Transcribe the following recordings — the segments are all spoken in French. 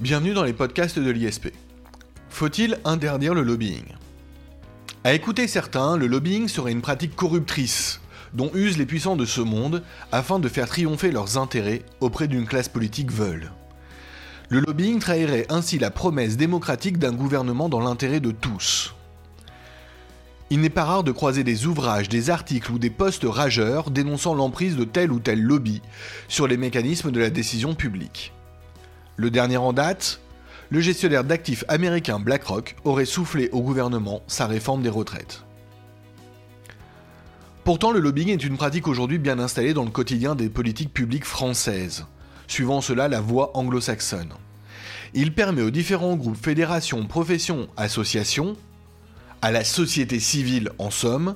Bienvenue dans les podcasts de l'ISP. Faut-il interdire le lobbying? À écouter certains, le lobbying serait une pratique corruptrice dont usent les puissants de ce monde afin de faire triompher leurs intérêts auprès d'une classe politique veule. Le lobbying trahirait ainsi la promesse démocratique d'un gouvernement dans l'intérêt de tous. Il n'est pas rare de croiser des ouvrages, des articles ou des posts rageurs dénonçant l'emprise de tel ou tel lobby sur les mécanismes de la décision publique. Le dernier en date, le gestionnaire d'actifs américain BlackRock aurait soufflé au gouvernement sa réforme des retraites. Pourtant, le lobbying est une pratique aujourd'hui bien installée dans le quotidien des politiques publiques françaises, suivant cela la voie anglo-saxonne. Il permet aux différents groupes, fédérations, professions, associations, à la société civile en somme,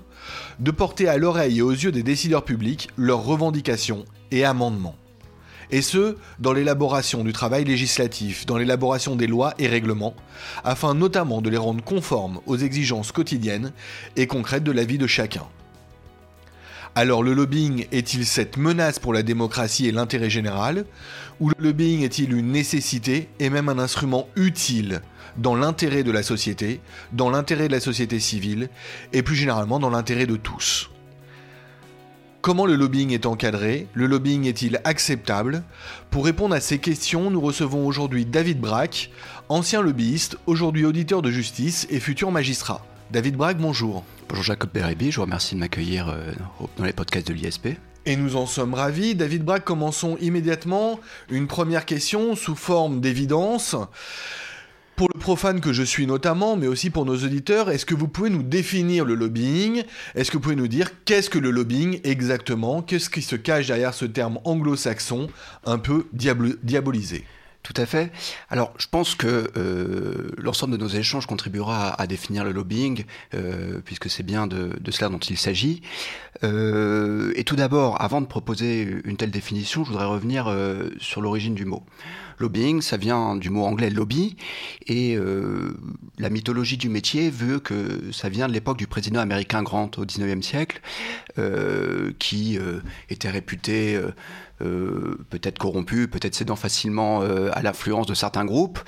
de porter à l'oreille et aux yeux des décideurs publics leurs revendications et amendements. Et ce, dans l'élaboration du travail législatif, dans l'élaboration des lois et règlements, afin notamment de les rendre conformes aux exigences quotidiennes et concrètes de la vie de chacun. Alors le lobbying est-il cette menace pour la démocratie et l'intérêt général Ou le lobbying est-il une nécessité et même un instrument utile dans l'intérêt de la société, dans l'intérêt de la société civile et plus généralement dans l'intérêt de tous? Comment le lobbying est encadré? Le lobbying est-il acceptable? Pour répondre à ces questions, nous recevons aujourd'hui David Braque, ancien lobbyiste, aujourd'hui auditeur de justice et futur magistrat. David Braque, bonjour. Bonjour Jacob Bérébi, je vous remercie de m'accueillir euh, dans les podcasts de l'ISP. Et nous en sommes ravis. David Braque, commençons immédiatement. Une première question sous forme d'évidence. Pour le profane que je suis notamment, mais aussi pour nos auditeurs, est-ce que vous pouvez nous définir le lobbying? Est-ce que vous pouvez nous dire qu'est-ce que le lobbying exactement? Qu'est-ce qui se cache derrière ce terme anglo-saxon un peu diabolisé? Tout à fait. Alors, je pense que euh, l'ensemble de nos échanges contribuera à, définir le lobbying, euh, puisque c'est bien de, cela dont il s'agit. Euh, et tout d'abord, avant de proposer une telle définition, je voudrais revenir sur l'origine du mot. Lobbying, ça vient du mot anglais lobby, et la mythologie du métier veut que ça vient de l'époque du président américain Grant au 19e siècle, qui était réputé euh, peut-être corrompus, peut-être cédant facilement euh, à l'influence de certains groupes.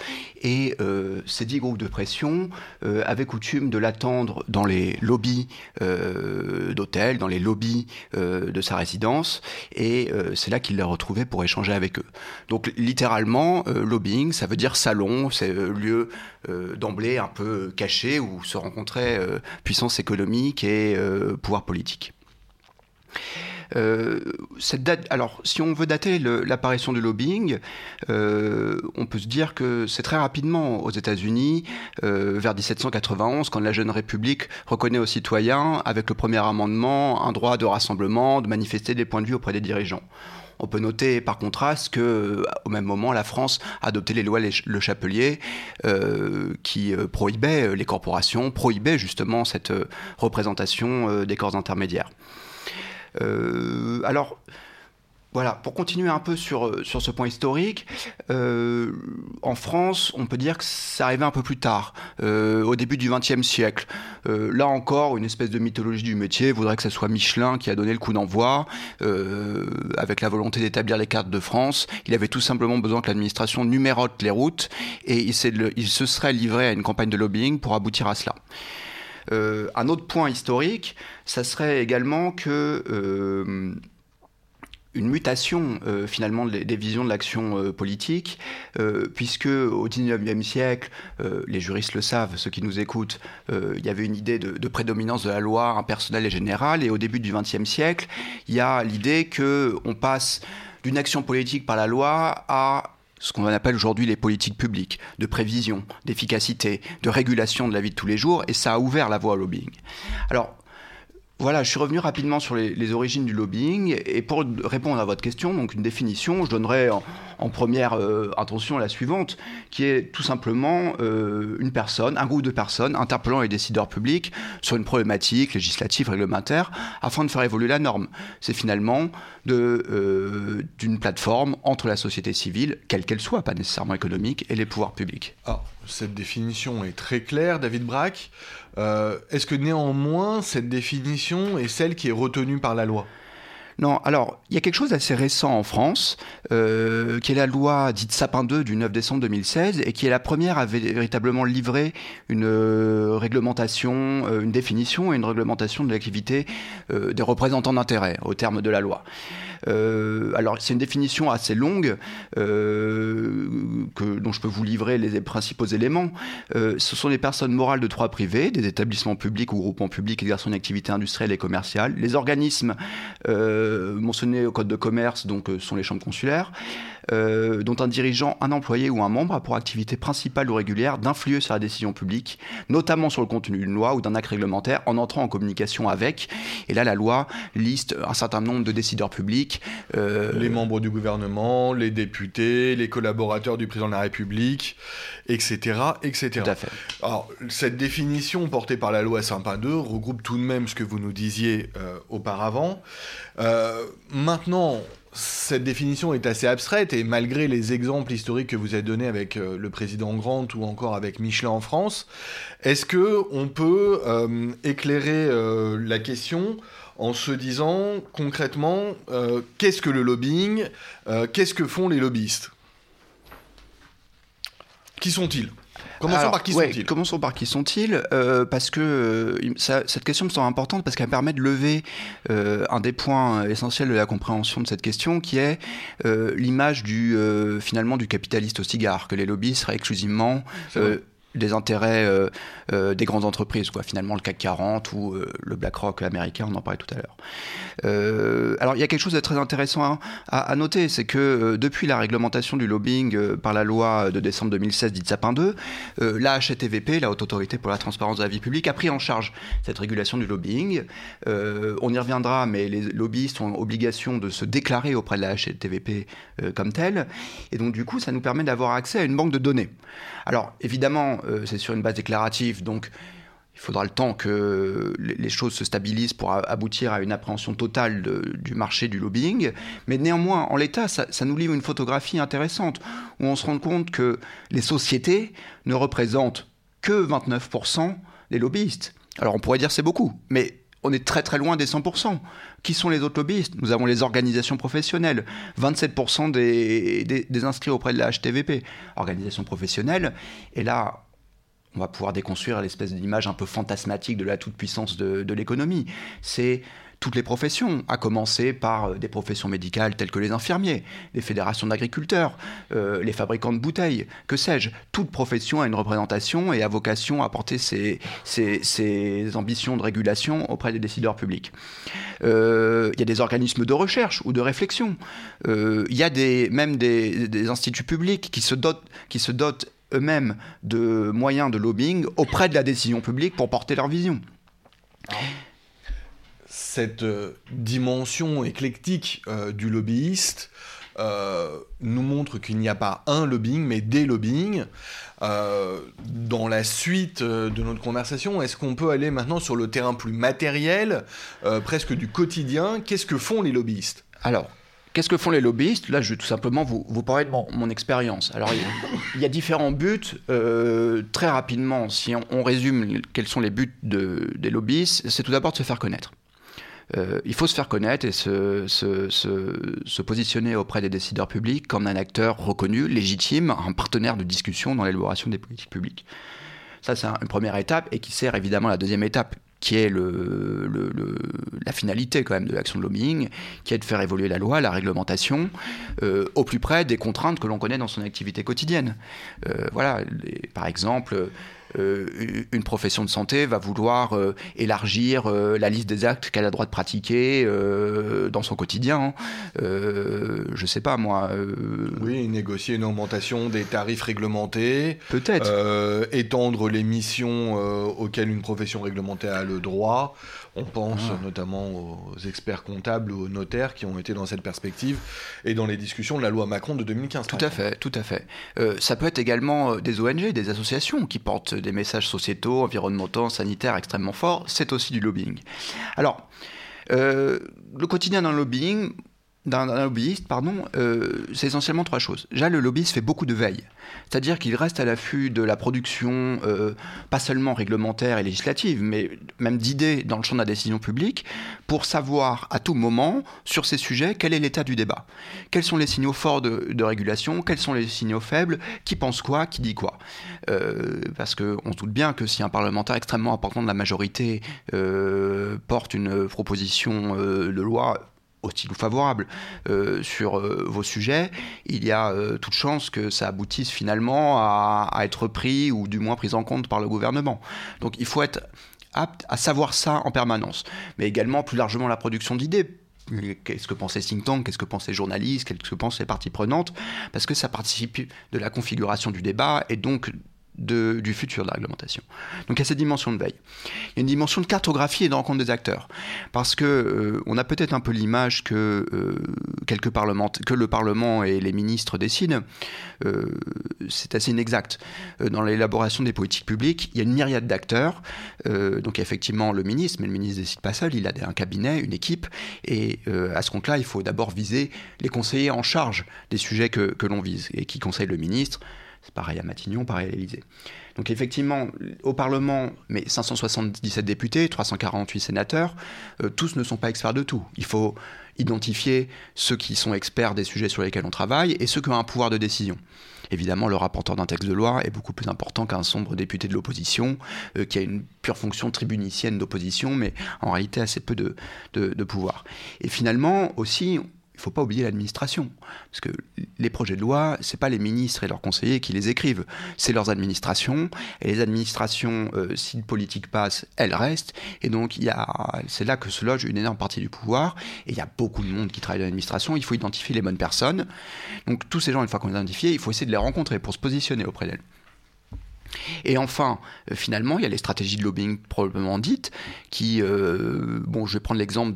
Et euh, ces dix groupes de pression avaient coutume de l'attendre dans les lobbies d'hôtels, dans les lobbies de sa résidence. Et c'est là qu'il les retrouvait pour échanger avec eux. Donc littéralement, lobbying, ça veut dire salon, c'est lieu d'emblée un peu caché où se rencontraient puissance économique et pouvoir politique. Euh, cette date, alors, si on veut dater l'apparition du lobbying, euh, on peut se dire que c'est très rapidement aux États-Unis, euh, vers 1791, quand la jeune République reconnaît aux citoyens, avec le premier amendement, un droit de rassemblement, de manifester des points de vue auprès des dirigeants. On peut noter par contraste que, au même moment, la France a adopté les lois Le Chapelier qui prohibaient les corporations, prohibaient justement cette représentation des corps intermédiaires. Euh, alors, voilà, pour continuer un peu sur, sur ce point historique, euh, en France, on peut dire que ça arrivait un peu plus tard, euh, au début du XXe siècle. là encore, une espèce de mythologie du métier voudrait que ce soit Michelin qui a donné le coup d'envoi, avec la volonté d'établir les cartes de France. Il avait tout simplement besoin que l'administration numérote les routes et il se serait livré à une campagne de lobbying pour aboutir à cela. Euh, un autre point historique, ça serait également que euh, une mutation euh, finalement des, visions de l'action politique, puisque au XIXe siècle, les juristes le savent, ceux qui nous écoutent, il y avait une idée de, prédominance de la loi impersonnelle et générale, et au début du XXe siècle, il y a l'idée que on passe d'une action politique par la loi à ce qu'on appelle aujourd'hui les politiques publiques, de prévision, d'efficacité, de régulation de la vie de tous les jours, et ça a ouvert la voie au lobbying. Alors, voilà, je suis revenu rapidement sur les, origines du lobbying et pour répondre à votre question, donc une définition, je donnerai en, première euh, intention la suivante, qui est tout simplement euh, une personne, un groupe de personnes interpellant les décideurs publics sur une problématique législative, réglementaire, afin de faire évoluer la norme. C'est finalement euh, d'une plateforme entre la société civile, quelle qu'elle soit, pas nécessairement économique, et les pouvoirs publics. Alors, cette définition est très claire, David Braque. Euh, est-ce que néanmoins cette définition est celle qui est retenue par la loi? Non, alors, il y a quelque chose d'assez récent en France, euh, qui est la loi dite Sapin 2 du 9 décembre 2016, et qui est la première à véritablement livrer une euh, réglementation, euh, une définition et une réglementation de l'activité des représentants d'intérêt, au terme de la loi. Alors c'est une définition assez longue dont je peux vous livrer les principaux éléments. Ce sont les personnes morales de droit privé, des établissements publics ou groupements publics exerçant une activité industrielle et commerciale, les organismes mentionnés au code de commerce, donc sont les chambres consulaires, euh, dont un dirigeant, un employé ou un membre a pour activité principale ou régulière d'influer sur la décision publique, notamment sur le contenu d'une loi ou d'un acte réglementaire, en entrant en communication avec. Et là, la loi liste un certain nombre de décideurs publics. Euh, les membres du gouvernement, les députés, les collaborateurs du président de la République, etc. etc. Tout à fait. Alors, cette définition portée par la loi Sympa 2 regroupe tout de même ce que vous nous disiez euh, auparavant. maintenant, cette définition est assez abstraite et malgré les exemples historiques que vous avez donnés avec euh, le président Grant ou encore avec Michelin en France, est-ce que on peut euh, éclairer euh, la question en se disant concrètement qu'est-ce que le lobbying, qu'est-ce que font les lobbyistes? Qui sont-ils? Commençons par qui sont-ils? Commençons par qui sont-ils euh, Parce que euh, cette question me semble importante parce qu'elle permet de lever euh, un des points essentiels de la compréhension de cette question qui est l'image du finalement du capitaliste au cigare, que les lobbies seraient exclusivement des intérêts euh, euh, des grandes entreprises, quoi. Finalement, le CAC 40 ou euh, le BlackRock américain, on en parlait tout à l'heure. alors, il y a quelque chose de très intéressant à, noter, c'est que depuis la réglementation du lobbying par la loi de décembre 2016 dite Sapin 2, la HTVP, la Haute Autorité pour la Transparence de la Vie Publique, a pris en charge cette régulation du lobbying. on y reviendra, mais les lobbyistes ont obligation de se déclarer auprès de la HTVP comme telle. Et donc, du coup, ça nous permet d'avoir accès à une banque de données. Alors, évidemment, c'est sur une base déclarative, donc il faudra le temps que les choses se stabilisent pour aboutir à une appréhension totale du marché du lobbying. Mais néanmoins, en l'état, ça, nous livre une photographie intéressante où on se rend compte que les sociétés ne représentent que 29% des lobbyistes. Alors on pourrait dire c'est beaucoup, mais on est très très loin des 100%. Qui sont les autres lobbyistes? Nous avons les organisations professionnelles, 27% des, des, inscrits auprès de la HTVP, organisation professionnelle. Et là, on va pouvoir déconstruire l'espèce d'image un peu fantasmatique de la toute-puissance de, de l'économie. C'est toutes les professions, à commencer par euh, des professions médicales telles que les infirmiers, les fédérations d'agriculteurs, euh, les fabricants de bouteilles, que sais-je. Toute profession a une représentation et a vocation à porter ses, ambitions de régulation auprès des décideurs publics. Euh, il y a des organismes de recherche ou de réflexion. Il y a même des, instituts publics qui se dotent eux-mêmes de moyens de lobbying auprès de la décision publique pour porter leur vision. Cette euh, dimension éclectique euh, du lobbyiste euh, nous montre qu'il n'y a pas un lobbying, mais des lobbying. dans la suite de notre conversation, est-ce qu'on peut aller maintenant sur le terrain plus matériel, presque du quotidien? Qu'est-ce que font les lobbyistes? Alors, Qu'est-ce que font les lobbyistes? Là, je vais tout simplement vous, vous parler de mon, expérience. Alors, il y, a différents buts. très rapidement, si on, résume quels sont les buts des lobbyistes, c'est tout d'abord de se faire connaître. Euh, il faut se faire connaître et se, se, se, positionner auprès des décideurs publics comme un acteur reconnu, légitime, un partenaire de discussion dans l'élaboration des politiques publiques. Ça, c'est une première étape et qui sert évidemment à la deuxième étape, qui est la finalité quand même de l'action de lobbying, qui est de faire évoluer la loi, la réglementation, euh, au plus près des contraintes que l'on connaît dans son activité quotidienne. Euh, voilà, par exemple, une profession de santé va vouloir euh, élargir euh, la liste des actes qu'elle a droit de pratiquer dans son quotidien. je sais pas moi. oui, négocier une augmentation des tarifs réglementés. Peut-être. étendre les missions auxquelles une profession réglementée a le droit. On pense ah. notamment aux experts comptables, aux notaires qui ont été dans cette perspective et dans les discussions de la loi Macron de 2015. Tout à fait, tout à fait. Euh, ça peut être également euh, des ONG, des associations qui portent des messages sociétaux, environnementaux, sanitaires extrêmement forts. C'est aussi du lobbying. Alors, euh, le quotidien d'un lobbying, d'un lobbyiste, pardon, euh, c'est essentiellement trois choses. Déjà, le lobbyiste fait beaucoup de veille. C'est-à-dire qu'il reste à l'affût de la production, euh, pas seulement réglementaire et législative, mais même d'idées dans le champ de la décision publique, pour savoir à tout moment, sur ces sujets, quel est l'état du débat. Quels sont les signaux forts de, régulation, quels sont les signaux faibles, qui pense quoi, qui dit quoi? Euh, parce qu'on se doute bien que si un parlementaire extrêmement important de la majorité porte une proposition de loi hostile ou favorable euh, sur euh, vos sujets, il y a euh, toute chance que ça aboutisse finalement à, être pris ou du moins pris en compte par le gouvernement. Donc il faut être apte à savoir ça en permanence, mais également plus largement la production d'idées. Qu'est-ce que pensent les think tanks, qu'est-ce que pensent les journalistes, qu'est-ce que pensent les parties prenantes, parce que ça participe de la configuration du débat et donc du futur de la réglementation. Donc il y a cette dimension de veille. Il y a une dimension de cartographie et de rencontre des acteurs. Parce que euh, on a peut-être un peu l'image que, euh, que le Parlement et les ministres décident. Euh, c'est assez inexact. dans l'élaboration des politiques publiques, il y a une myriade d'acteurs. donc effectivement le ministre, mais le ministre ne décide pas seul, il a un cabinet, une équipe. Et à ce compte-là, il faut d'abord viser les conseillers en charge des sujets que l'on vise et qui conseillent le ministre c'est pareil à Matignon, pareil à l'Élysée. Donc effectivement, au Parlement, mais 577 députés, 348 sénateurs, euh, tous ne sont pas experts de tout. Il faut identifier ceux qui sont experts des sujets sur lesquels on travaille et ceux qui ont un pouvoir de décision. Évidemment, le rapporteur d'un texte de loi est beaucoup plus important qu'un sombre député de l'opposition, euh, qui a une pure fonction tribunicienne d'opposition, mais en réalité assez peu de, de pouvoir. Et finalement, aussi, il ne faut pas oublier l'administration. Parce que les projets de loi, ce n'est pas les ministres et leurs conseillers qui les écrivent, c'est leurs administrations. Et les administrations, euh, si le politique passe, elles restent. Et donc, c'est là que se loge une énorme partie du pouvoir. Et il y a beaucoup de monde qui travaille dans l'administration. Il faut identifier les bonnes personnes. Donc, tous ces gens, une fois qu'on les a identifiés, il faut essayer de les rencontrer pour se positionner auprès d'elles. Et enfin, euh, finalement, il y a les stratégies de lobbying probablement dites, qui, euh, bon, je vais prendre l'exemple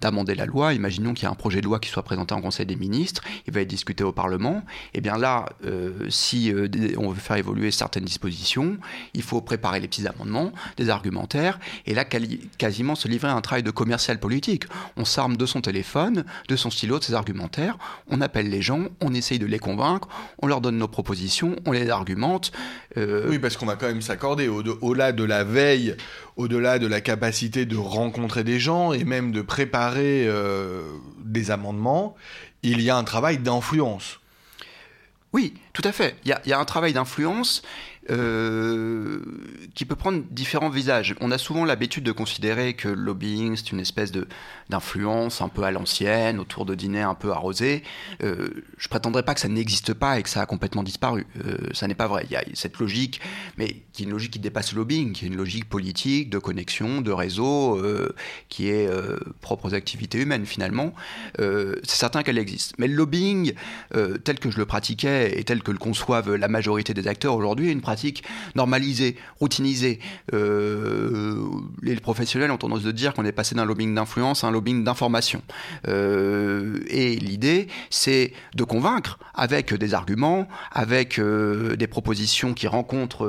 d'amender la loi. Imaginons qu'il y a un projet de loi qui soit présenté en Conseil des ministres, il va être discuté au Parlement. Et eh bien là, euh, si on veut faire évoluer certaines dispositions, il faut préparer les petits amendements, des argumentaires, et là, quasiment se livrer à un travail de commercial politique. On s'arme de son téléphone, de son stylo, de ses argumentaires, on appelle les gens, on essaye de les convaincre, on leur donne nos propositions, on les argumente. Oui, parce qu'on va quand même s'accorder au-delà de la veille, au-delà de la capacité de rencontrer des gens et même de préparer euh, des amendements, il y a un travail d'influence. Oui, tout à fait. Il y a, un travail d'influence euh, qui peut prendre différents visages. On a souvent l'habitude de considérer que le lobbying, c'est une espèce d'influence un peu à l'ancienne, autour de dîners un peu arrosés. Euh, je prétendrai pas que ça n'existe pas et que ça a complètement disparu. Euh, ça n'est pas vrai. Il y a cette logique, mais qui est une logique qui dépasse le lobbying, qui est une logique politique, de connexion, de réseau, euh, qui est propre aux activités humaines finalement. c'est certain qu'elle existe. Mais le lobbying, tel que je le pratiquais et tel que le conçoivent la majorité des acteurs aujourd'hui, est une pratique pratique normalisée, routinisée. Euh, les professionnels ont tendance de dire qu'on est passé d'un lobbying d'influence à un lobbying d'information. Euh, et l'idée, c'est de convaincre avec des arguments, avec euh, des propositions qui rencontrent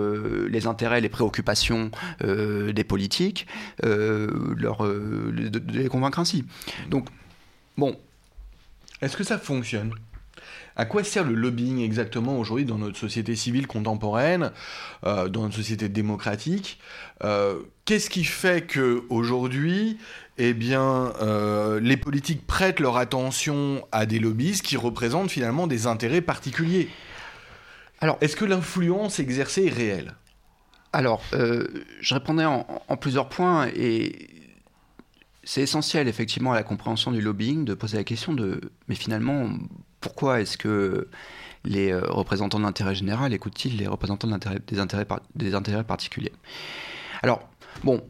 les intérêts, les préoccupations des politiques, leur, de, de les convaincre ainsi. Donc, bon. Est-ce que ça fonctionne? À quoi sert le lobbying exactement aujourd'hui dans notre société civile contemporaine, euh, dans notre société démocratique euh, Qu'est-ce qui fait que aujourd'hui, eh bien, euh, les politiques prêtent leur attention à des lobbyistes qui représentent finalement des intérêts particuliers? Alors, est-ce que l'influence exercée est réelle? Alors, je répondais en, en plusieurs points et c'est essentiel effectivement à la compréhension du lobbying de poser la question de mais finalement pourquoi est-ce que les euh, représentants de l'intérêt général écoutent-ils les représentants des, intérêts, particuliers? Alors, bon,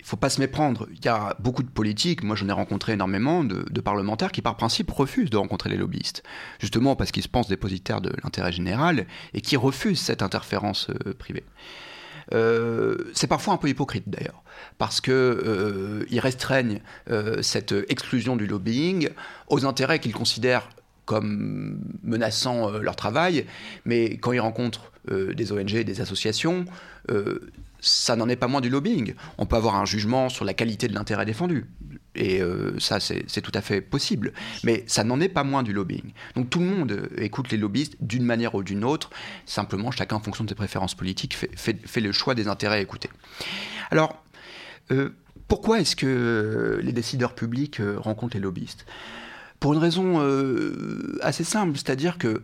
il ne faut pas se méprendre. Il y a beaucoup de politiques, moi j'en ai rencontré énormément, de, parlementaires qui par principe refusent de rencontrer les lobbyistes. Justement parce qu'ils se pensent dépositaires de l'intérêt général et qui refusent cette interférence euh, privée. Euh, c'est parfois un peu hypocrite d'ailleurs, parce qu'ils restreignent cette exclusion du lobbying aux intérêts qu'ils considèrent comme menaçant euh, leur travail, mais quand ils rencontrent euh, des ONG, des associations, euh, ça n'en est pas moins du lobbying. On peut avoir un jugement sur la qualité de l'intérêt défendu. Et ça, c'est tout à fait possible. Mais ça n'en est pas moins du lobbying. Donc tout le monde écoute les lobbyistes d'une manière ou d'une autre. Simplement, chacun, en fonction de ses préférences politiques, fait, le choix des intérêts à écouter. Alors, pourquoi est-ce que les décideurs publics rencontrent les lobbyistes? Pour une raison assez simple, c'est-à-dire que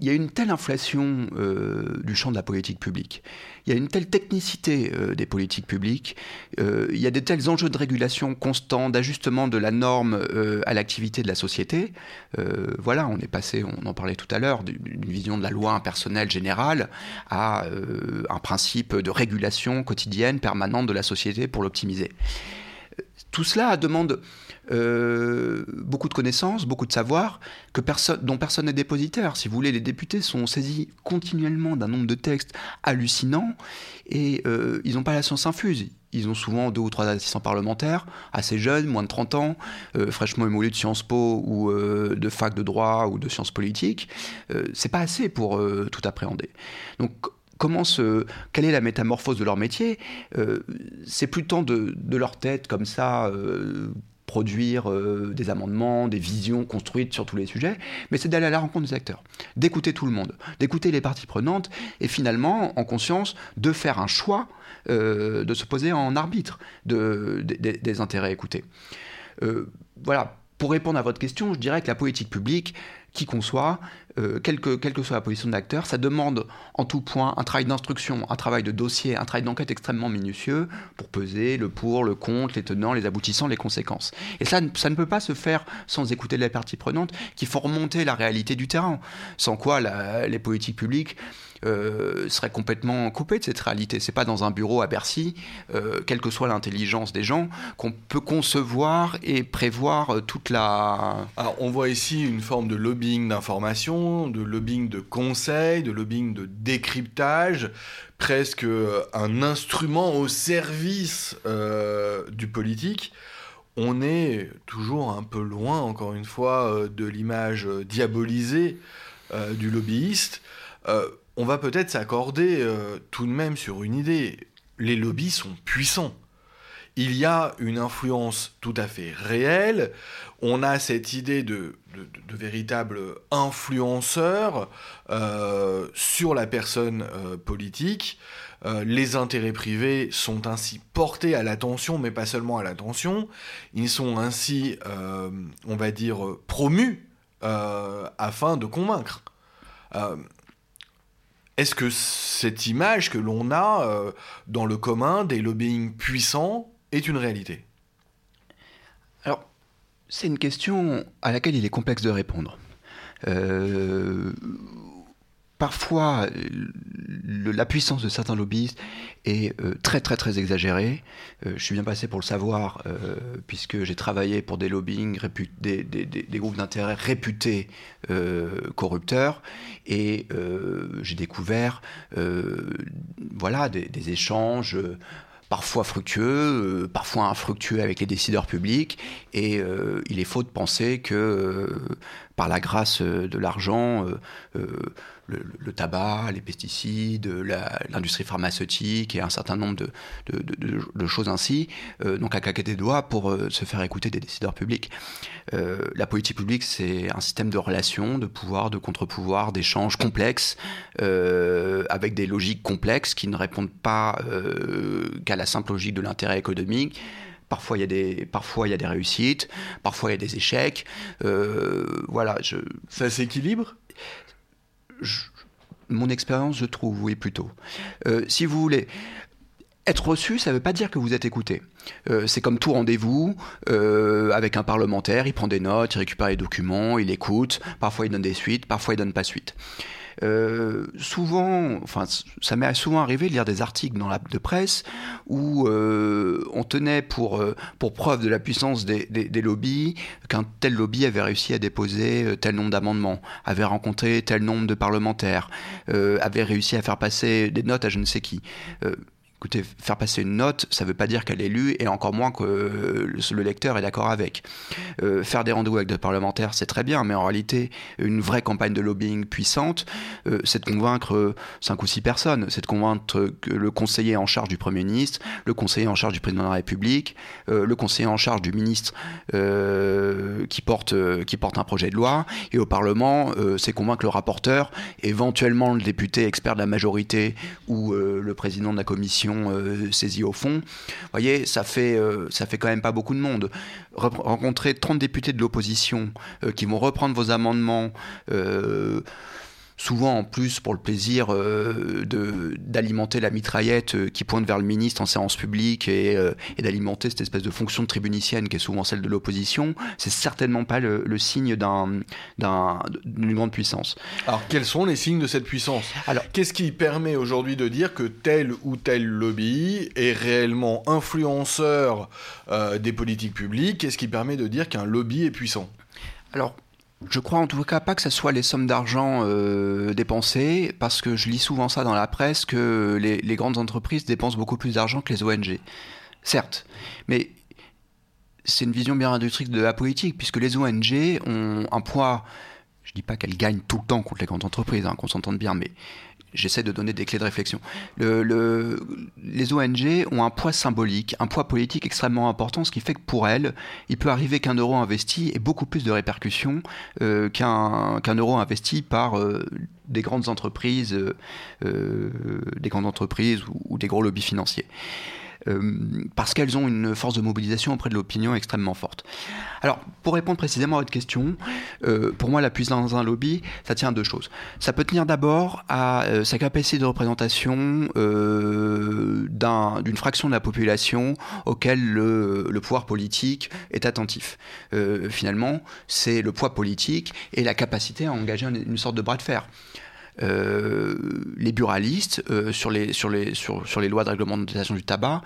il y a une telle inflation euh, du champ de la politique publique, il y a une telle technicité euh, des politiques publiques, euh, il y a des tels enjeux de régulation constant, d'ajustement de la norme à l'activité de la société. voilà, on est passé, on en parlait tout à l'heure, d'une vision de la loi impersonnelle générale à un principe de régulation quotidienne, permanente de la société pour l'optimiser. Tout cela demande euh, beaucoup de connaissances, beaucoup de savoir, que dont personne n'est dépositaire. Si vous voulez, les députés sont saisis continuellement d'un nombre de textes hallucinants et euh, ils n'ont pas la science infuse. Ils ont souvent deux ou trois assistants parlementaires, assez jeunes, moins de 30 ans, euh, fraîchement émolés de Sciences Po ou de fac de droit ou de sciences politiques. c'est pas assez pour tout appréhender. Donc, comment se, quelle est la métamorphose de leur métier C'est plus tant de, de, leur tête comme ça, produire euh, des amendements, des visions construites sur tous les sujets, mais c'est d'aller à la rencontre des acteurs, d'écouter tout le monde, d'écouter les parties prenantes et finalement, en conscience, de faire un choix, euh, de se poser en arbitre de, des intérêts écoutés. Euh, voilà, pour répondre à votre question, je dirais que la politique publique, qui conçoit, euh, quelle, que, soit la position de l'acteur, ça demande en tout point un travail d'instruction, un travail de dossier, un travail d'enquête extrêmement minutieux pour peser le pour, le contre, les tenants, les aboutissants, les conséquences. Et ça, ça ne peut pas se faire sans écouter les parties prenantes qui font remonter la réalité du terrain, sans quoi les politiques publiques euh, serait complètement coupé de cette réalité. C'est pas dans un bureau à Bercy, euh, quelle que soit l'intelligence des gens, qu'on peut concevoir et prévoir euh, toute la. Alors, on voit ici une forme de lobbying d'information, de lobbying de conseil, de lobbying de décryptage, presque un instrument au service du politique on est toujours un peu loin, encore une fois, de l'image diabolisée du lobbyiste on va peut-être s'accorder euh, tout de même sur une idée. Les lobbies sont puissants. Il y a une influence tout à fait réelle. On a cette idée de, de, véritable influenceur euh, sur la personne euh, politique. les intérêts privés sont ainsi portés à l'attention, mais pas seulement à l'attention. Ils sont ainsi, on va dire, promus afin de convaincre. Est-ce que cette image que l'on a euh, dans le commun des lobbying puissants est une réalité? Alors, c'est une question à laquelle il est complexe de répondre. Euh, parfois, la puissance de certains lobbyistes est euh, très très très exagérée. Euh, je suis bien passé pour le savoir, euh, puisque j'ai travaillé pour des lobbying, des, des, groupes d'intérêt réputés corrupteurs, et j'ai découvert voilà, des, échanges parfois fructueux, parfois infructueux avec les décideurs publics, et il est faux de penser que par la grâce de l'argent, le, tabac, les pesticides, l'industrie pharmaceutique et un certain nombre de, choses ainsi, euh, donc à claquer des doigts pour euh, se faire écouter des décideurs publics. Euh, la politique publique, c'est un système de relations, de pouvoir, de contre-pouvoir, d'échanges complexes, avec des logiques complexes qui ne répondent pas qu'à la simple logique de l'intérêt économique. Parfois il, y a des, réussites, parfois il y a des échecs. voilà. Ça s'équilibre? Mon expérience, je trouve, oui, plutôt. Euh, si vous voulez, être reçu, ça ne veut pas dire que vous êtes écouté. Euh, c'est comme tout rendez-vous euh, avec un parlementaire, il prend des notes, il récupère les documents, il écoute, parfois il donne des suites, parfois il donne pas suite. Euh, souvent, enfin, ça m'est souvent arrivé de lire des articles dans la presse où euh, on tenait pour, euh, pour preuve de la puissance des, des, lobbies qu'un tel lobby avait réussi à déposer tel nombre d'amendements, avait rencontré tel nombre de parlementaires, avait réussi à faire passer des notes à je ne sais qui Écoutez, faire passer une note, ça ne veut pas dire qu'elle est lue et encore moins que le lecteur est d'accord avec. Euh, faire des rendez-vous avec des parlementaires, c'est très bien, mais en réalité, une vraie campagne de lobbying puissante, euh, c'est de convaincre cinq ou six personnes. C'est de convaincre le conseiller en charge du Premier ministre, le conseiller en charge du Président de la République, euh, le conseiller en charge du ministre qui, porte, qui porte un projet de loi, et au Parlement, c'est convaincre le rapporteur, éventuellement le député expert de la majorité ou le président de la commission euh, saisie au fond. Vous voyez, ça fait, euh, ça fait quand même pas beaucoup de monde. rencontrer 30 députés de l'opposition euh, qui vont reprendre vos amendements souvent en plus pour le plaisir euh, d'alimenter la mitraillette euh, qui pointe vers le ministre en séance publique et, euh, et d'alimenter cette espèce de fonction de tribunicienne qui est souvent celle de l'opposition, c'est certainement pas le, le signe d'une grande puissance. Alors quels sont les signes de cette puissance? Alors qu'est-ce qui permet aujourd'hui de dire que tel ou tel lobby est réellement influenceur des politiques publiques? Qu'est-ce qui permet de dire qu'un lobby est puissant? Alors, je crois en tout cas pas que ce soit les sommes d'argent euh, dépensées, parce que je lis souvent ça dans la presse, que les, grandes entreprises dépensent beaucoup plus d'argent que les ONG. Certes, mais c'est une vision bien industrielle de la politique, puisque les ONG ont un poids, je dis pas qu'elles gagnent tout le temps contre les grandes entreprises, hein, qu'on s'entende bien, mais j'essaie de donner des clés de réflexion. les ONG ont un poids symbolique, un poids politique extrêmement important, ce qui fait que pour elles, il peut arriver qu'un euro investi ait beaucoup plus de répercussions euh, qu'un euro investi par euh, des grandes entreprises, euh, des grandes entreprises ou, des gros lobbies financiers. Euh, parce qu'elles ont une force de mobilisation auprès de l'opinion extrêmement forte. Alors, pour répondre précisément à votre question, euh, pour moi, la puissance d'un lobby, ça tient à deux choses. Ça peut tenir d'abord à euh, sa capacité de représentation d'une fraction de la population auquel le, pouvoir politique est attentif. finalement, c'est le poids politique et la capacité à engager une sorte de bras de fer. Euh, les buralistes euh, sur, les, sur, les, sur, sur les lois de réglementation du tabac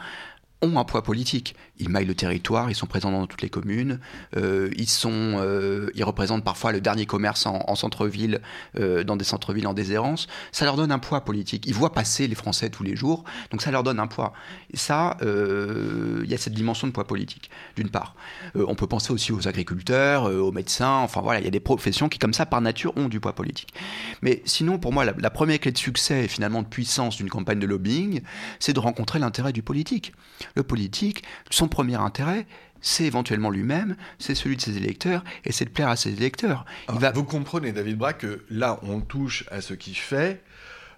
ont un poids politique. Ils maillent le territoire, ils sont présents dans toutes les communes, euh, ils, sont, euh, ils représentent parfois le dernier commerce en, centre-ville, euh, dans des centres-villes en déshérence. Ça leur donne un poids politique. Ils voient passer les Français tous les jours, donc ça leur donne un poids. Et ça, il y a cette dimension de poids politique, d'une part. on peut penser aussi aux agriculteurs, aux médecins, enfin voilà, il y a des professions qui, comme ça, par nature, ont du poids politique. Mais sinon, pour moi, la, la première clé de succès et finalement de puissance d'une campagne de lobbying, c'est de rencontrer l'intérêt du politique. Le politique, son premier intérêt, c'est éventuellement lui-même, c'est celui de ses électeurs, et c'est de plaire à ses électeurs. Vous comprenez, David Braque, que là, on touche à ce qui fait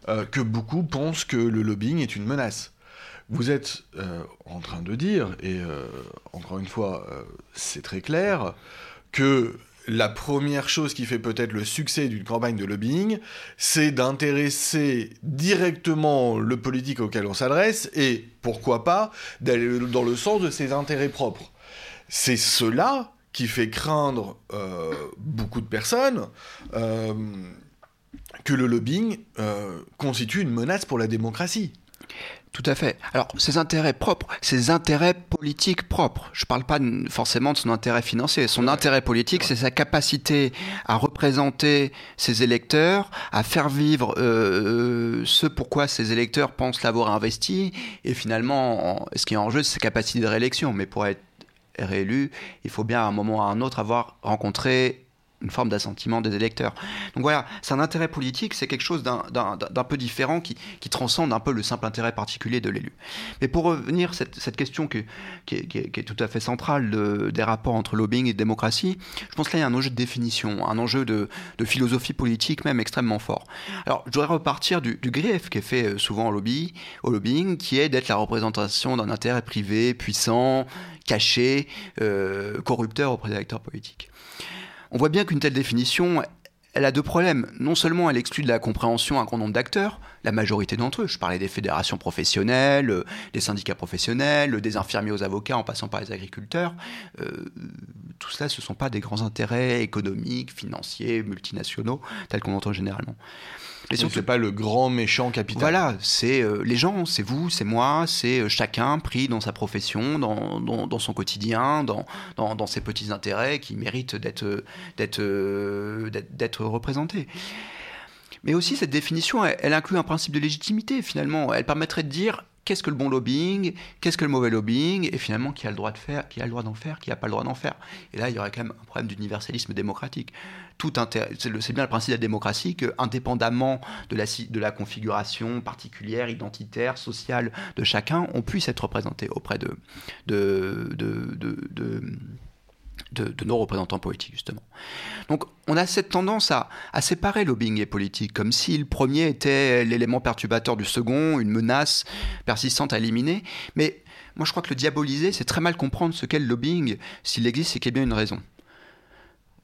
euh, que beaucoup pensent que le lobbying est une menace. Vous êtes euh, en train de dire, et euh, encore une fois, c'est très clair, que la première chose qui fait peut-être le succès d'une campagne de lobbying, c'est d'intéresser directement le politique auquel on s'adresse et, pourquoi pas, d'aller dans le sens de ses intérêts propres. C'est cela qui fait craindre euh, beaucoup de personnes euh, que le lobbying euh, constitue une menace pour la démocratie. Tout à fait. Alors, ses intérêts propres, ses intérêts politiques propres. Je ne parle pas forcément de son intérêt financier. Son intérêt politique, c'est sa capacité à représenter ses électeurs, à faire vivre euh, ce pourquoi ses électeurs pensent l'avoir investi. Et finalement, ce qui est en jeu, c'est sa capacité de réélection. Mais pour être réélu, il faut bien à un moment ou à un autre avoir rencontré une forme d'assentiment des électeurs. Donc voilà, c'est un intérêt politique, c'est quelque chose d'un peu différent qui, transcende un peu le simple intérêt particulier de l'élu. Mais pour revenir à cette, question qui, est, tout à fait centrale des rapports entre lobbying et démocratie, je pense qu'il y a un enjeu de définition, un enjeu de, philosophie politique même extrêmement fort. Alors je voudrais repartir du, grief qui est fait euh, souvent au lobbying, qui est d'être la représentation d'un intérêt privé, puissant, caché, euh, corrupteur auprès des acteurs politiques. On voit bien qu'une telle définition, a deux problèmes. Non seulement elle exclut de la compréhension un grand nombre d'acteurs, la majorité d'entre eux, je parlais des fédérations professionnelles, euh, des syndicats professionnels, des infirmiers aux avocats en passant par les agriculteurs, euh, tout cela ce ne sont pas des grands intérêts économiques, financiers, multinationaux, tels qu'on entend généralement. Mais ce n'est pas le grand méchant capital. Voilà, c'est euh, les gens, c'est vous, c'est moi, c'est euh, chacun pris dans sa profession, dans, dans, son quotidien, dans, dans, ses petits intérêts qui méritent d'être d'être représentés. Mais aussi, cette définition, elle, inclut un principe de légitimité, finalement. Elle permettrait de dire qu'est-ce que le bon lobbying, qu'est-ce que le mauvais lobbying, et finalement qui a le droit de faire, qui a le droit d'en faire, qui n'a pas le droit d'en faire. Et là, il y aurait quand même un problème d'universalisme démocratique. Tout c'est bien le principe de la démocratie que, indépendamment de la, configuration particulière, identitaire, sociale de chacun, on puisse être représenté auprès de de, nos représentants politiques, justement. Donc, on a cette tendance à, séparer lobbying et politique, comme si le premier était l'élément perturbateur du second, une menace persistante à éliminer. Mais moi, je crois que le diaboliser, c'est très mal comprendre ce qu'est le lobbying. S'il existe, c'est qu'il y a bien une raison.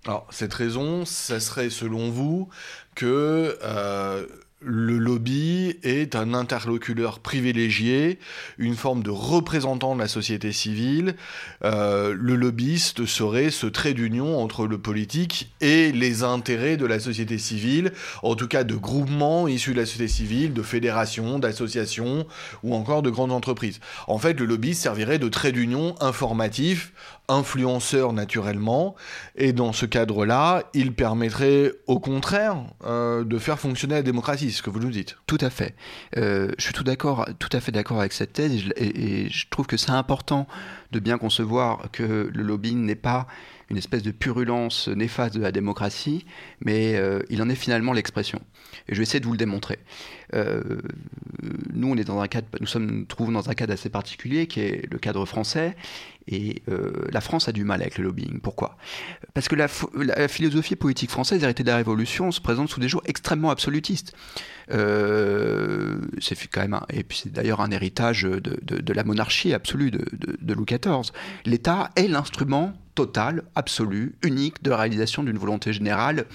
Alors, cette raison, ça serait, selon vous, que euh, le lobby est un interlocuteur privilégié, une forme de représentant de la société civile. Euh, le lobbyiste serait ce trait d'union entre le politique et les intérêts de la société civile, en tout cas de groupements issus de la société civile, de fédérations, d'associations ou encore de grandes entreprises. En fait, le lobby servirait de trait d'union informatif influenceur naturellement, et dans ce cadre-là, il permettrait au contraire euh, de faire fonctionner la démocratie, ce que vous nous dites. Tout à fait. Euh, je suis tout tout à fait d'accord avec cette thèse, et je trouve que c'est important de bien concevoir que le lobbying n'est pas une espèce de purulence néfaste de la démocratie, mais euh, il en est finalement l'expression. Et je vais essayer de vous le démontrer. Nous, on est dans un cadre, nous sommes nous trouvons dans un cadre assez particulier qui est le cadre français. Et euh, la France a du mal avec le lobbying. Pourquoi? Parce que la, philosophie politique française, héritée de la Révolution, se présente sous des jours extrêmement absolutistes. c'est quand même, et puis c'est d'ailleurs un héritage de, la monarchie absolue de, Louis XIV. L'État est l'instrument total, absolu, unique de réalisation d'une volonté générale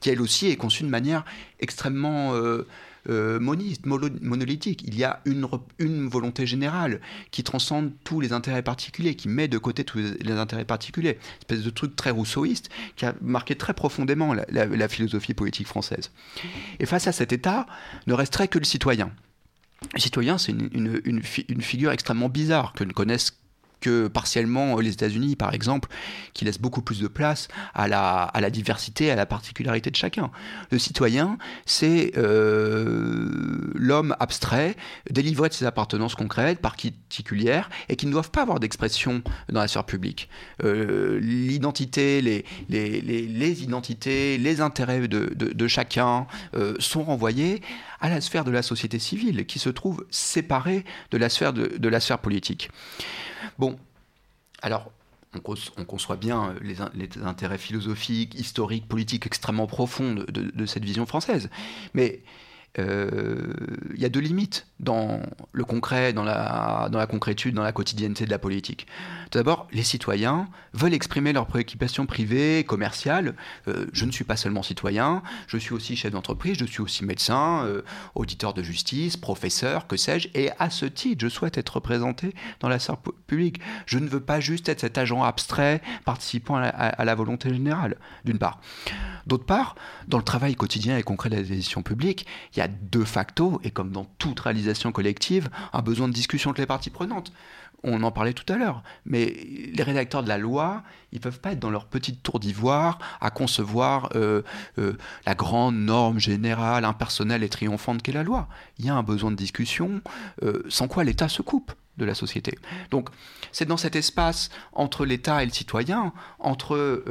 qui elle aussi est conçue de manière extrêmement euh, euh, monolithique. Il y a une, volonté générale qui transcende tous les intérêts particuliers, qui met de côté tous les, intérêts particuliers. Une espèce de truc très rousseauiste qui a marqué très profondément la, philosophie politique française. Et face à cet État, ne resterait que le citoyen. Le citoyen, c'est une, une, figure extrêmement bizarre que ne connaissent que partiellement les États-Unis, par exemple, qui laissent beaucoup plus de place à la, à la diversité, à la particularité de chacun. Le citoyen, c'est euh, l'homme abstrait, délivré de ses appartenances concrètes, particulières, et qui ne doivent pas avoir d'expression dans la sphère publique. Euh, l'identité, les, les, les, identités, les intérêts de, de, chacun euh, sont renvoyés à la sphère de la société civile, qui se trouve séparée de la sphère, de, de la sphère politique. Bon, alors, on, conçoit bien les, intérêts philosophiques, historiques, politiques extrêmement profonds de cette vision française. Mais euh, il y a deux limites dans le concret, dans la, dans la concrétude, dans la quotidienneté de la politique. Tout d'abord, les citoyens veulent exprimer leurs préoccupations privées, commerciales. Euh, je ne suis pas seulement citoyen, je suis aussi chef d'entreprise, je suis aussi médecin, euh, auditeur de justice, professeur, que sais-je, et à ce titre, je souhaite être représenté dans la sphère publique. Je ne veux pas juste être cet agent abstrait participant à la, à la volonté générale, d'une part. D'autre part, dans le travail quotidien et concret de la décision publique, il y a de facto, et comme dans toute réalisation collective, un besoin de discussion entre les parties prenantes. On en parlait tout à l'heure, mais les rédacteurs de la loi, ils peuvent pas être dans leur petite tour d'ivoire à concevoir euh, euh, la grande norme générale, impersonnelle et triomphante qu'est la loi. Il y a un besoin de discussion, euh, sans quoi l'État se coupe de la société. Donc c'est dans cet espace entre l'État et le citoyen, entre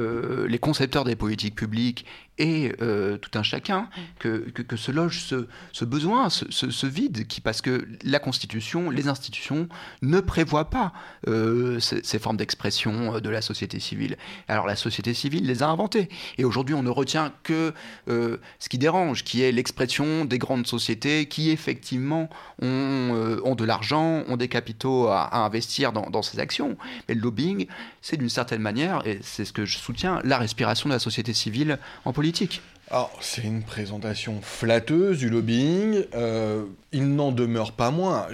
les concepteurs des politiques publiques et euh, tout un chacun, que, que, se loge ce, ce besoin, ce, ce, vide, qui, parce que la Constitution, les institutions ne prévoient pas euh, ces, formes d'expression de la société civile. Alors la société civile les a inventées. Et aujourd'hui, on ne retient que ce qui dérange, qui est l'expression des grandes sociétés qui effectivement ont, ont de l'argent, ont des capitaux à, investir dans, ces actions. Mais le lobbying, c'est d'une certaine manière, et c'est ce que je soutiens, la respiration de la société civile en politique. Alors, c'est une présentation flatteuse du lobbying. Euh, il n'en demeure pas moins.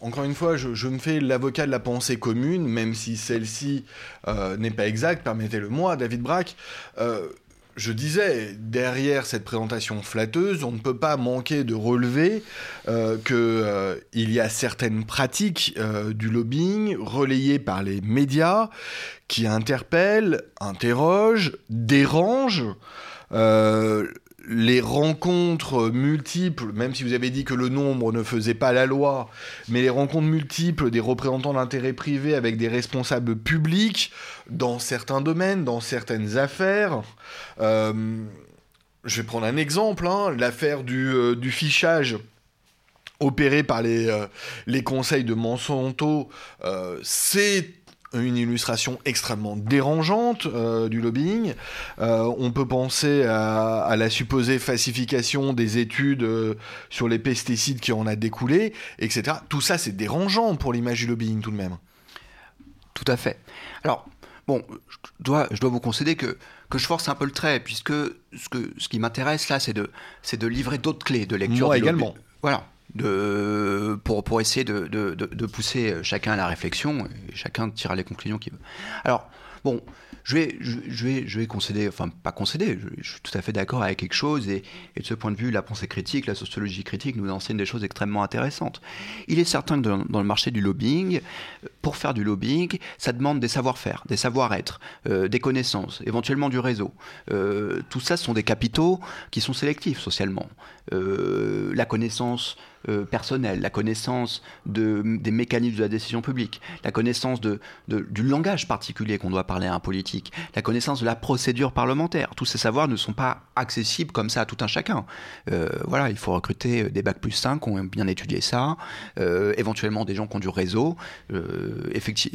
encore une fois, je, me fais l'avocat de la pensée commune, même si celle-ci euh, n'est pas exacte, permettez-le moi, David Braque. Euh, je disais, derrière cette présentation flatteuse, on ne peut pas manquer de relever qu'il y a certaines pratiques du lobbying relayées par les médias qui interpellent, interrogent, dérangent les rencontres multiples, même si vous avez dit que le nombre ne faisait pas la loi, mais les rencontres multiples des représentants d'intérêt privé avec des responsables publics dans certains domaines, dans certaines affaires. Euh, je vais prendre un exemple, hein, l'affaire du, euh, du, fichage opéré par euh, les conseils de Monsanto, c'est une illustration extrêmement dérangeante euh, du lobbying. Euh, on peut penser à, la supposée falsification des études euh, sur les pesticides qui en a découlé, etc. Tout ça, c'est dérangeant pour l'image du lobbying tout de même. Tout à fait. Alors, bon, je dois, je dois vous concéder que, que je force un peu le trait, puisque ce, que, ce qui m'intéresse là, c'est de, de livrer d'autres clés de lecture. Moi également. Voilà pour, essayer de, pousser chacun à la réflexion et chacun tire les conclusions qu'il veut. Alors, bon, je vais, je, je vais concéder, enfin pas concéder, je, suis tout à fait d'accord avec quelque chose et, de ce point de vue, la pensée critique, la sociologie critique nous enseigne des choses extrêmement intéressantes. Il est certain que dans, le marché du lobbying, pour faire du lobbying, ça demande des savoir-faire, des savoir-être, euh, des connaissances, éventuellement du réseau. Euh, tout ça sont des capitaux qui sont sélectifs socialement. Euh, la connaissance euh, personnelle, la connaissance de, des mécanismes de la décision publique, la connaissance du langage particulier qu'on doit parler à un politique, la connaissance de la procédure parlementaire. Tous ces savoirs ne sont pas accessibles comme ça à tout un chacun. Euh, voilà, il faut recruter des bacs plus 5 qui ont bien étudié ça, éventuellement des gens qui ont du réseau.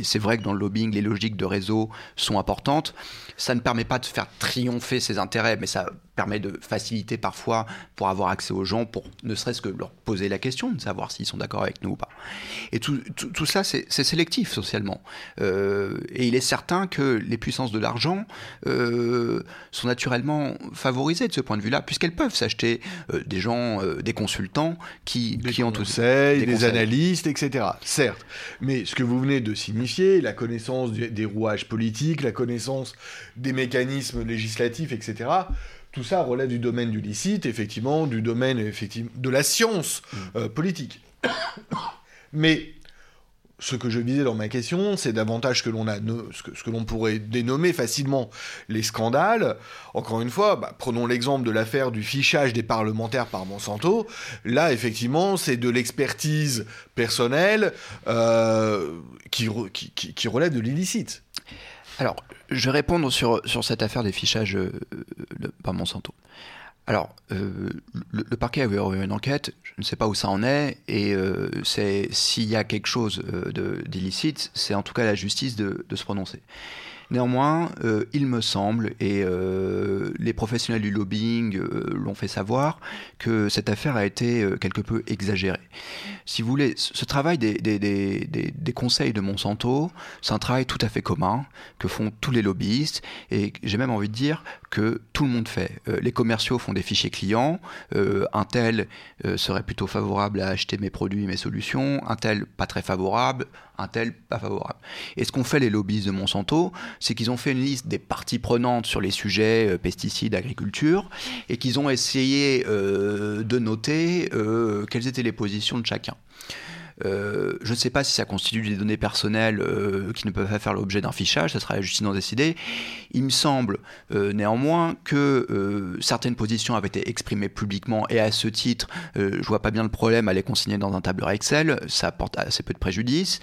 c'est vrai que dans le lobbying, les logiques de réseau sont importantes. Ça ne permet pas de faire triompher ses intérêts, mais ça permet de faciliter parfois pour avoir accès aux gens, pour ne serait-ce que leur poser la question de savoir s'ils sont d'accord avec nous ou pas. Et tout, tout, ça, c'est sélectif socialement. Euh, et il est certain que les puissances de l'argent euh, sont naturellement favorisées de ce point de vue-là, puisqu'elles peuvent s'acheter euh, des gens, des consultants qui, des qui ont conseils, des, des analystes, etc. Certes. Mais ce que vous venez de signifier, la connaissance des rouages politiques, la connaissance des mécanismes législatifs, etc., tout ça relève du domaine du licite, effectivement, du domaine effectivement, de la science mm. euh, politique. Mais ce que je visais dans ma question, c'est davantage que l'on a ce que, l'on pourrait dénommer facilement les scandales. Encore une fois, bah, prenons l'exemple de l'affaire du fichage des parlementaires par Monsanto. Là, effectivement, c'est de l'expertise personnelle euh, qui, qui, relève de l'illicite. Alors, je vais répondre sur, sur cette affaire des fichages euh, par Monsanto. Alors, euh, le, parquet a ouvert une enquête, je ne sais pas où ça en est, et euh, c'est s'il y a quelque chose d'illicite, c'est en tout cas la justice de, de se prononcer. Néanmoins, euh, il me semble, et euh, les professionnels du lobbying euh, l'ont fait savoir, que cette affaire a été quelque peu exagérée. Si vous voulez, ce travail des, des, des, des conseils de Monsanto, c'est un travail tout à fait commun que font tous les lobbyistes, et j'ai même envie de dire que tout le monde fait. les commerciaux font des fichiers clients, un tel serait plutôt favorable à acheter mes produits, mes solutions, un tel pas très favorable, un tel pas favorable. Et ce qu'ont fait les lobbyistes de Monsanto, c'est qu'ils ont fait une liste des parties prenantes sur les sujets euh, pesticides, agriculture, et qu'ils ont essayé euh, de noter euh, quelles étaient les positions de chacun. Euh, je ne sais pas si ça constitue des données personnelles euh, qui ne peuvent pas faire l'objet d'un fichage, ça sera la justice d'en décider. Il me semble euh, néanmoins que certaines positions avaient été exprimées publiquement et à ce titre, je vois pas bien le problème à les consigner dans un tableur Excel, ça apporte assez peu de préjudice.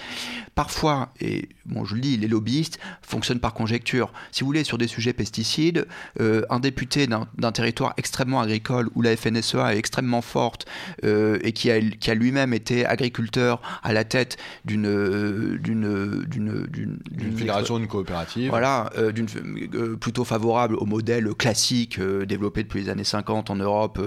Parfois, et bon, je le dis, les lobbyistes fonctionnent par conjecture. Si vous voulez, sur des sujets pesticides, un député d'un territoire extrêmement agricole où la FNSEA est extrêmement forte et qui a, qui a lui-même été agriculteur à la tête d'une d'une d'une fédération, d'une coopérative. Voilà, euh, d'une euh, plutôt favorable au modèle classique euh, développé depuis les années 50 en Europe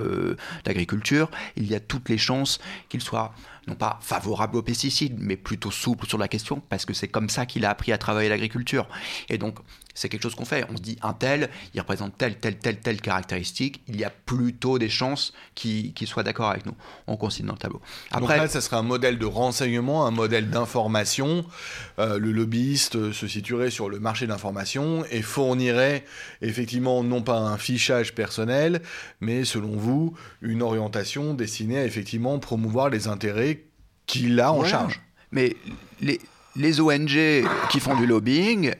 d'agriculture. Il y a toutes les chances qu'il soit non pas favorable aux pesticides, mais plutôt souple sur la question, parce que c'est comme ça qu'il a appris à travailler l'agriculture. Et donc, c'est quelque chose qu'on fait. On se dit, un tel, il représente telle, telle, telle, telle caractéristique. Il y a plutôt des chances qu'il soit d'accord avec nous. On consigne dans le tableau. Après, Donc là, ça serait un modèle de renseignement, un modèle d'information. Euh, le lobbyiste se situerait sur le marché d'information et fournirait effectivement non pas un fichage personnel, mais selon vous, une orientation destinée à effectivement promouvoir les intérêts qu'il a en charge. Mais les, les ONG qui font du lobbying,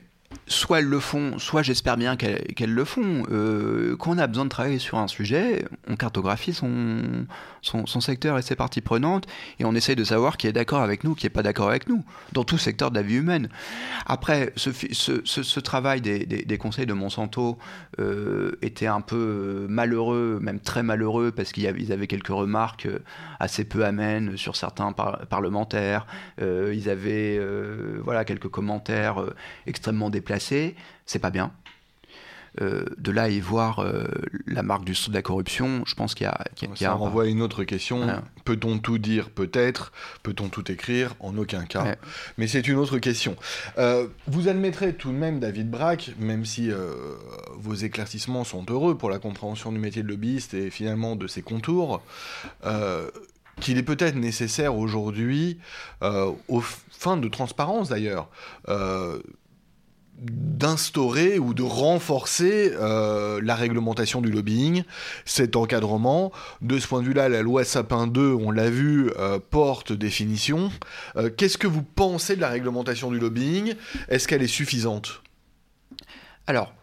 soit elles le font, soit j'espère bien qu'elles le font. Euh, quand on a besoin de travailler sur un sujet, on cartographie son, son, secteur et ses parties prenantes, et on essaye de savoir qui est d'accord avec nous, qui n'est pas d'accord avec nous, dans tout secteur de la vie humaine. Après, ce, travail des, des, conseils de Monsanto euh, était un peu malheureux, même très malheureux, parce qu'ils avaient quelques remarques assez peu amènes sur certains parlementaires, euh, ils avaient voilà, quelques commentaires extrêmement déplacés c'est pas bien. Euh, de là et voir euh, la marque du, de la corruption, je pense qu'il y a. Ça renvoie à une autre question. Peut-on tout dire Peut-être? Peut-on tout écrire? En aucun cas. Mais c'est une autre question. Euh, vous admettrez tout de même, David Braque, même si vos éclaircissements sont heureux pour la compréhension du métier de lobbyiste et finalement de ses contours, qu'il est peut-être nécessaire aujourd'hui, aux fins de transparence d'ailleurs, d'instaurer ou de renforcer euh, la réglementation du lobbying, cet encadrement. De ce point de vue-là, la loi Sapin 2, on l'a vu, euh, porte définition. Euh, qu'est-ce que vous pensez de la réglementation du lobbying? Est-ce qu'elle est suffisante? Alors,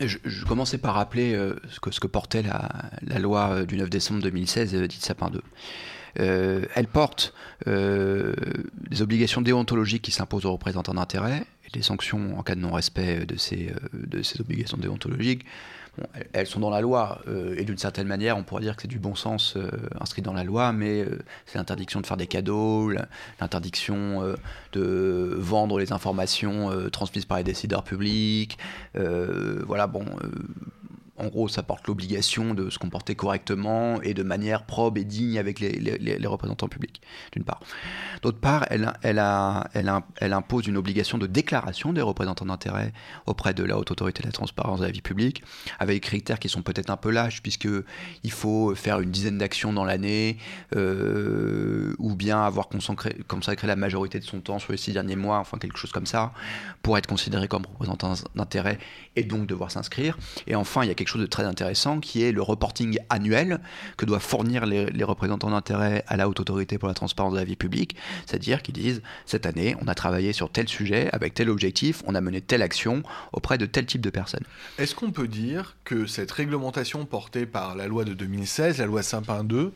je, commençais par rappeler ce, que, portait la, loi du 9 décembre 2016, dite Sapin 2. elle porte des obligations déontologiques qui s'imposent aux représentants d'intérêt les sanctions en cas de non-respect de ces, euh, de ces obligations déontologiques, elles sont dans la loi, euh, et d'une certaine manière, on pourrait dire que c'est du bon sens euh, inscrit dans la loi, mais c'est l'interdiction de faire des cadeaux, l'interdiction de vendre les informations transmises par les décideurs publics. voilà, bon, en gros, ça porte l'obligation de se comporter correctement et de manière probe et digne avec les, représentants publics, d'une part. D'autre part, elle, impose une obligation de déclaration des représentants d'intérêt auprès de la Haute Autorité de la Transparence de la vie publique, avec des critères qui sont peut-être un peu lâches, puisqu'il faut faire une dizaine d'actions dans l'année, euh, ou bien avoir consacré, consacré la majorité de son temps sur les six derniers mois, enfin quelque chose comme ça, pour être considéré comme représentant d'intérêt et donc devoir s'inscrire. Et enfin, il y a quelque chose de très intéressant qui est le reporting annuel que doivent fournir les, représentants d'intérêt à la haute autorité pour la transparence de la vie publique, c'est-à-dire qu'ils disent cette année on a travaillé sur tel sujet avec tel objectif, on a mené telle action auprès de tel type de personnes. Est-ce qu'on peut dire que cette réglementation portée par la loi de 2016, la loi Sapin 2,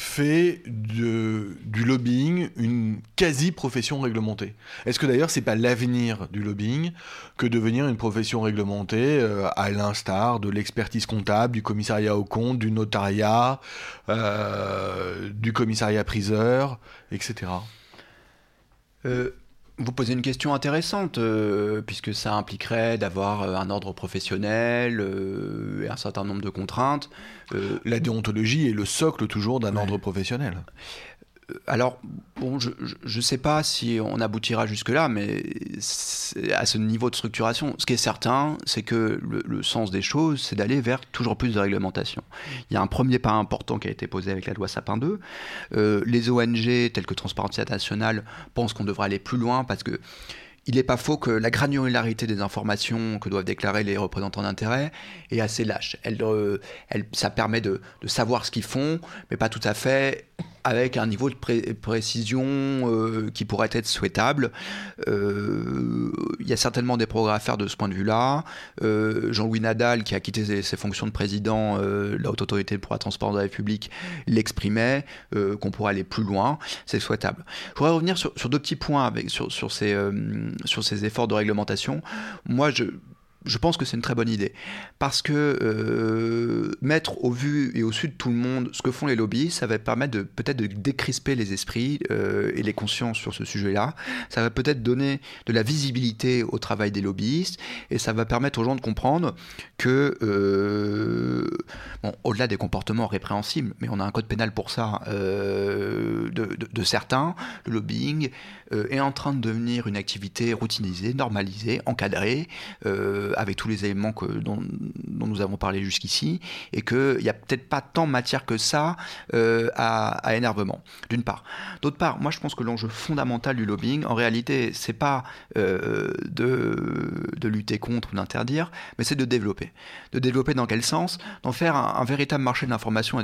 fait de, du lobbying une quasi-profession réglementée. Est-ce que d'ailleurs c'est pas l'avenir du lobbying que devenir une profession réglementée euh, à l'instar de l'expertise comptable, du commissariat au compte, du notariat, euh, du commissariat priseur, etc. Vous posez une question intéressante, euh, puisque ça impliquerait d'avoir euh, un ordre professionnel euh, et un certain nombre de contraintes. La déontologie est le socle toujours d'un ordre professionnel alors, bon, je ne sais pas si on aboutira jusque-là, mais à ce niveau de structuration, ce qui est certain, c'est que le, sens des choses, c'est d'aller vers toujours plus de réglementation. Il y a un premier pas important qui a été posé avec la loi Sapin 2. Euh, les ONG, telles que Transparency International, pensent qu'on devrait aller plus loin parce que il n'est pas faux que la granularité des informations que doivent déclarer les représentants d'intérêt est assez lâche. Elle, euh, ça permet de savoir ce qu'ils font, mais pas tout à fait avec un niveau de précision euh, qui pourrait être souhaitable. Euh, il y a certainement des progrès à faire de ce point de vue-là. Euh, Jean-Louis Nadal, qui a quitté ses, fonctions de président de la Haute Autorité pour la Transparence de la République, l'exprimait, qu'on pourrait aller plus loin. C'est souhaitable. Je voudrais revenir sur, deux petits points sur, ces, sur ces efforts de réglementation. Moi, je je pense que c'est une très bonne idée. Parce que euh, mettre au vu et au sud de tout le monde ce que font les lobbies, ça va permettre de peut-être de décrisper les esprits euh, et les consciences sur ce sujet-là. Ça va peut-être donner de la visibilité au travail des lobbyistes et ça va permettre aux gens de comprendre que, euh, bon, au-delà des comportements répréhensibles, mais on a un code pénal pour ça, de, de, certains, le lobbying est en train de devenir une activité routinisée, normalisée, encadrée avec tous les éléments que, dont, nous avons parlé jusqu'ici, et qu'il n'y a peut-être pas tant matière que ça à, énervement, d'une part. D'autre part, moi je pense que l'enjeu fondamental du lobbying, en réalité, c'est pas de, de lutter contre ou d'interdire, mais c'est de développer. De développer dans quel sens? D'en faire un, véritable marché d'information à,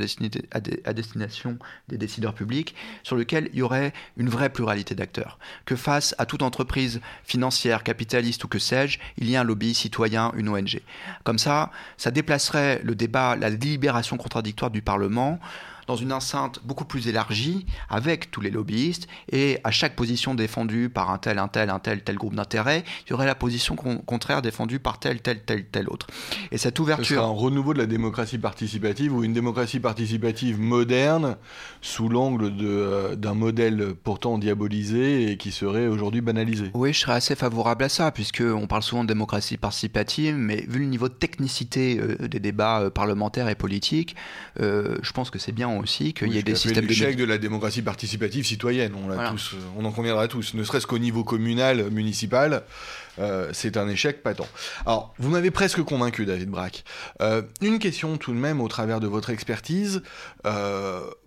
à, destination des décideurs publics sur lequel il y aurait une vraie pluralité d'acteurs. Que face à toute entreprise financière, capitaliste ou que sais-je, il y a un lobby citoyen, une ONG. Comme ça, ça déplacerait le débat, la délibération contradictoire du Parlement dans une enceinte beaucoup plus élargie avec tous les lobbyistes et à chaque position défendue par un tel, un tel, un tel, tel groupe d'intérêt, il y aurait la position contraire défendue par tel, tel, tel, tel autre. Et cette ouverture. Ce un renouveau de la démocratie participative ou une démocratie participative moderne sous l'angle euh, d'un modèle pourtant diabolisé et qui serait aujourd'hui banalisé. Oui, je serais assez favorable à ça, puisqu'on parle souvent de démocratie participative, mais vu le niveau de technicité euh, des débats euh, parlementaires et politiques, je pense que c'est bien aussi qu'il y ait des systèmes l'échec de... la démocratie participative citoyenne. On, tous, euh, on en conviendra tous, ne serait-ce qu'au niveau communal, municipal. Euh, c'est un échec patent. Alors, vous m'avez presque convaincu, David Braque. Euh, une question tout de même au travers de votre expertise.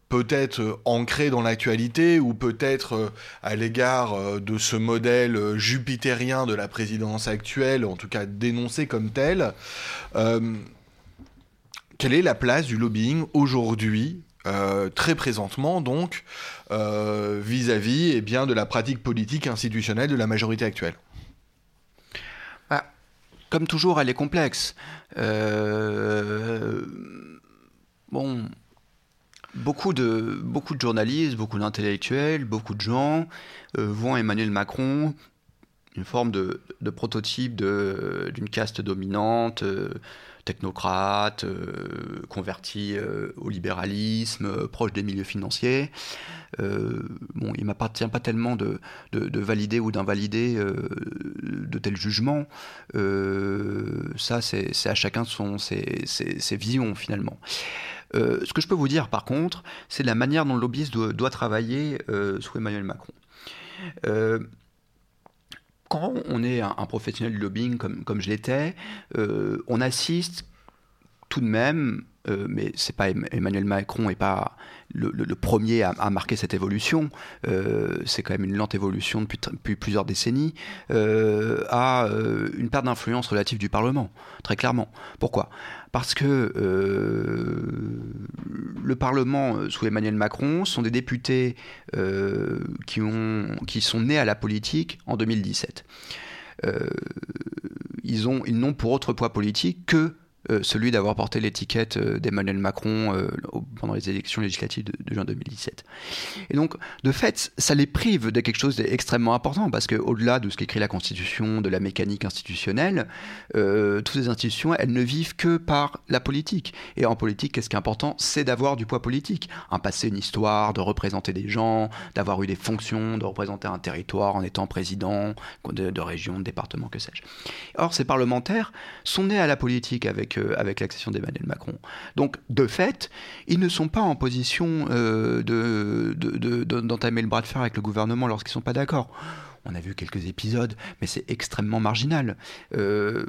peut-être ancrée dans l'actualité ou peut-être à l'égard de ce modèle jupitérien de la présidence actuelle, en tout cas dénoncé comme tel. quelle est la place du lobbying aujourd'hui euh, très présentement donc euh, vis-à-vis eh bien de la pratique politique institutionnelle de la majorité actuelle bah, Comme toujours, elle est complexe. Euh, bon, beaucoup de, beaucoup de journalistes, beaucoup d'intellectuels, beaucoup de gens voient Emmanuel Macron une forme de, de prototype d'une caste dominante technocrate, euh, converti euh, au libéralisme, euh, proche des milieux financiers. bon, il m'appartient pas tellement de, de, valider ou d'invalider de tels jugements. ça, c'est à chacun son, ses, visions finalement. ce que je peux vous dire par contre, c'est la manière dont le lobbyiste doit travailler sous Emmanuel Macron quand on est un, professionnel du lobbying comme, je l'étais, euh, on assiste tout de même, euh, mais c'est pas Emmanuel Macron n'est pas le, premier à, marquer cette évolution, euh, c'est quand même une lente évolution depuis, plusieurs décennies, à une perte d'influence relative du Parlement, très clairement. Pourquoi? Parce que le Parlement sous Emmanuel Macron sont des députés qui, ont, qui sont nés à la politique en 2017. ils, ont, ils n'ont pour autre poids politique que euh, celui d'avoir porté l'étiquette euh, d'Emmanuel Macron euh, pendant les élections législatives de, juin 2017. Et donc, de fait, ça les prive de quelque chose d'extrêmement important, parce qu'au-delà de ce qu'écrit la Constitution, de la mécanique institutionnelle, toutes ces institutions, elles ne vivent que par la politique. Et en politique, qu'est-ce qui est important? C'est d'avoir du poids politique. Un passé, une histoire, de représenter des gens, d'avoir eu des fonctions, de représenter un territoire en étant président de, de région, de département, que sais-je. Or, ces parlementaires sont nés à la politique avec avec, l'accession d'Emmanuel Macron. Donc, de fait, ils ne sont pas en position euh, d'entamer le bras de fer avec le gouvernement lorsqu'ils ne sont pas d'accord. On a vu quelques épisodes, mais c'est extrêmement marginal. Euh,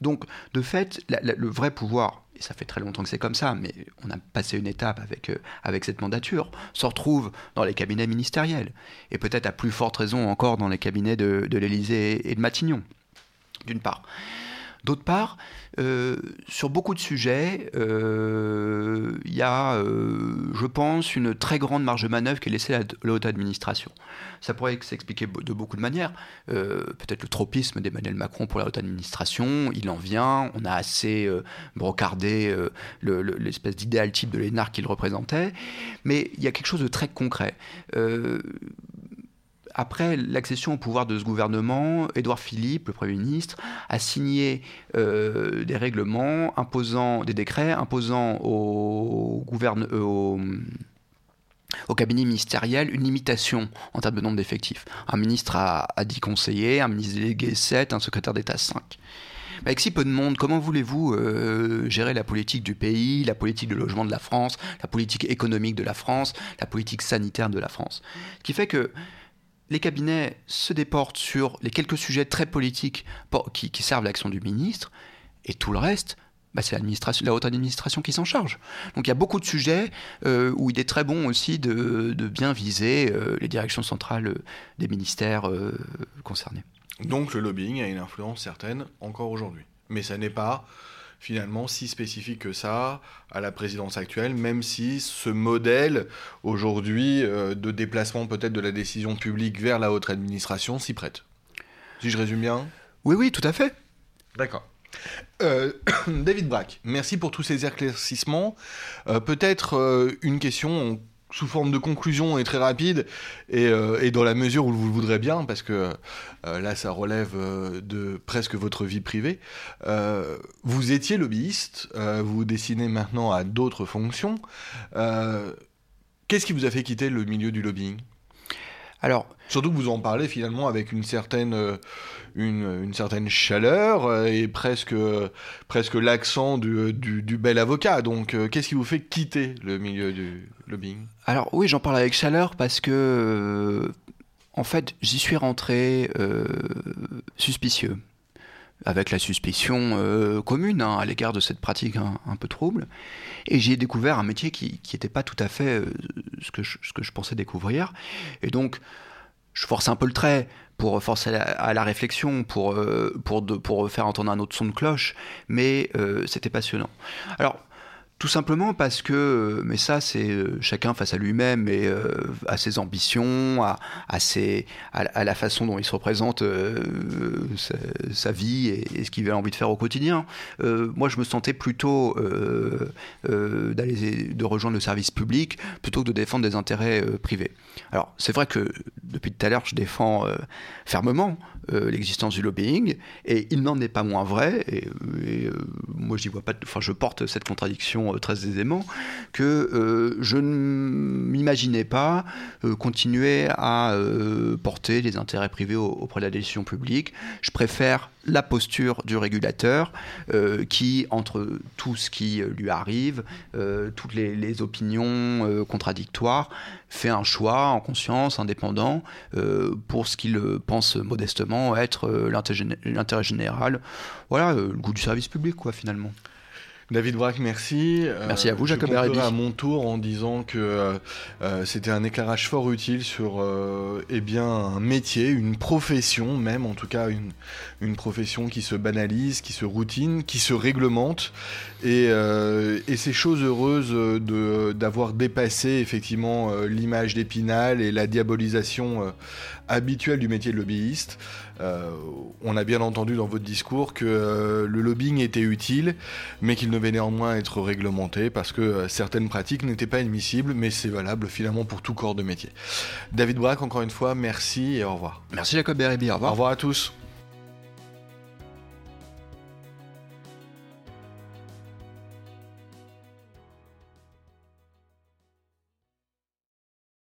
donc, de fait, le vrai pouvoir, et ça fait très longtemps que c'est comme ça, mais on a passé une étape avec, euh, avec cette mandature, se retrouve dans les cabinets ministériels, et peut-être à plus forte raison encore dans les cabinets de, de l'Élysée et de Matignon, d'une part. D'autre part, euh, sur beaucoup de sujets, euh, il y a, euh, je pense, une très grande marge de manœuvre qui est laissée à la haute administration. Ça pourrait s'expliquer de beaucoup de manières. Peut-être le tropisme d'Emmanuel Macron pour la haute administration, il en vient. On a assez brocardé l'espèce d'idéal type de l'énarque qu'il représentait. Mais il y a quelque chose de très concret après l'accession au pouvoir de ce gouvernement, Édouard Philippe, le Premier ministre, a signé euh, des règlements imposant des décrets imposant au, euh, au, cabinet ministériel une limitation en termes de nombre d'effectifs. Un ministre a, a 10 conseillers, un ministre délégué 7, un secrétaire d'État 5. Avec si peu de monde, comment voulez-vous euh, gérer la politique du pays, la politique de logement de la France, la politique économique de la France, la politique sanitaire de la France? Ce qui fait que les cabinets se déportent sur les quelques sujets très politiques qui, servent l'action du ministre, et tout le reste, bah, c'est la haute administration qui s'en charge. Donc il y a beaucoup de sujets euh, où il est très bon aussi de, bien viser euh, les directions centrales euh, des ministères concernés. Donc le lobbying a une influence certaine encore aujourd'hui. Mais ça n'est pas finalement si spécifique que ça à la présidence actuelle, même si ce modèle aujourd'hui de déplacement peut-être de la décision publique vers la haute administration s'y prête. Si je résume bien Oui, oui, tout à fait. D'accord. Euh, David Brack, merci pour tous ces éclaircissements. Euh, peut-être euh, une question sous forme de conclusion et très rapide, et, dans la mesure où vous le voudrez bien, parce que là ça relève de presque votre vie privée. vous étiez lobbyiste, vous vous dessinez maintenant à d'autres fonctions. Qu'est-ce qui vous a fait quitter le milieu du lobbying? Alors, Surtout que vous en parlez finalement avec une certaine, euh, une, certaine chaleur euh, et presque, presque l'accent du, du, bel avocat. Donc, euh, qu'est-ce qui vous fait quitter le milieu du lobbying? Alors, oui, j'en parle avec chaleur parce que, en fait, j'y suis rentré suspicieux avec la suspicion commune hein, à l'égard de cette pratique un peu trouble. Et j'ai découvert un métier qui n'était pas tout à fait ce, que je, ce que je pensais découvrir. Et donc, je force un peu le trait pour forcer à la réflexion, pour, euh, pour, pour faire entendre un autre son de cloche, mais euh, c'était passionnant. Alors, tout simplement parce que, euh, mais ça c'est euh, chacun face à lui-même et euh, à ses ambitions, à, à, ses, à, la façon dont il se représente sa, vie et, ce qu'il a envie de faire au quotidien. moi je me sentais plutôt d'aller de rejoindre le service public plutôt que de défendre des intérêts privés. Alors c'est vrai que depuis tout à l'heure je défends fermement l'existence du lobbying et il n'en est pas moins vrai et, moi j'y vois pas, enfin je porte cette contradiction euh, très aisément, que euh, je ne m'imaginais pas euh, continuer à porter les intérêts privés auprès de la décision publique. Je préfère la posture du régulateur qui, entre tout ce qui lui arrive, toutes les, opinions contradictoires, fait un choix en conscience, indépendant, pour ce qu'il pense modestement être l'intérêt général. Voilà, le goût du service public, quoi, finalement. David Braque, merci. Euh, merci à vous, Jacob Je à mon tour en disant que euh, euh, c'était un éclairage fort utile sur eh bien, un métier, une profession même, en tout cas une, une profession qui se banalise, qui se routine, qui se réglemente. Et, et c'est chose heureuse d'avoir dépassé effectivement l'image d'Épinal et la diabolisation habituelle du métier de lobbyiste. on a bien entendu dans votre discours que le lobbying était utile, mais qu'il devait néanmoins être réglementé parce que euh, certaines pratiques n'étaient pas admissibles, mais c'est valable finalement pour tout corps de métier. David Braque, encore une fois, merci et au revoir. Merci Jacob Beribi, au revoir. Au revoir à tous.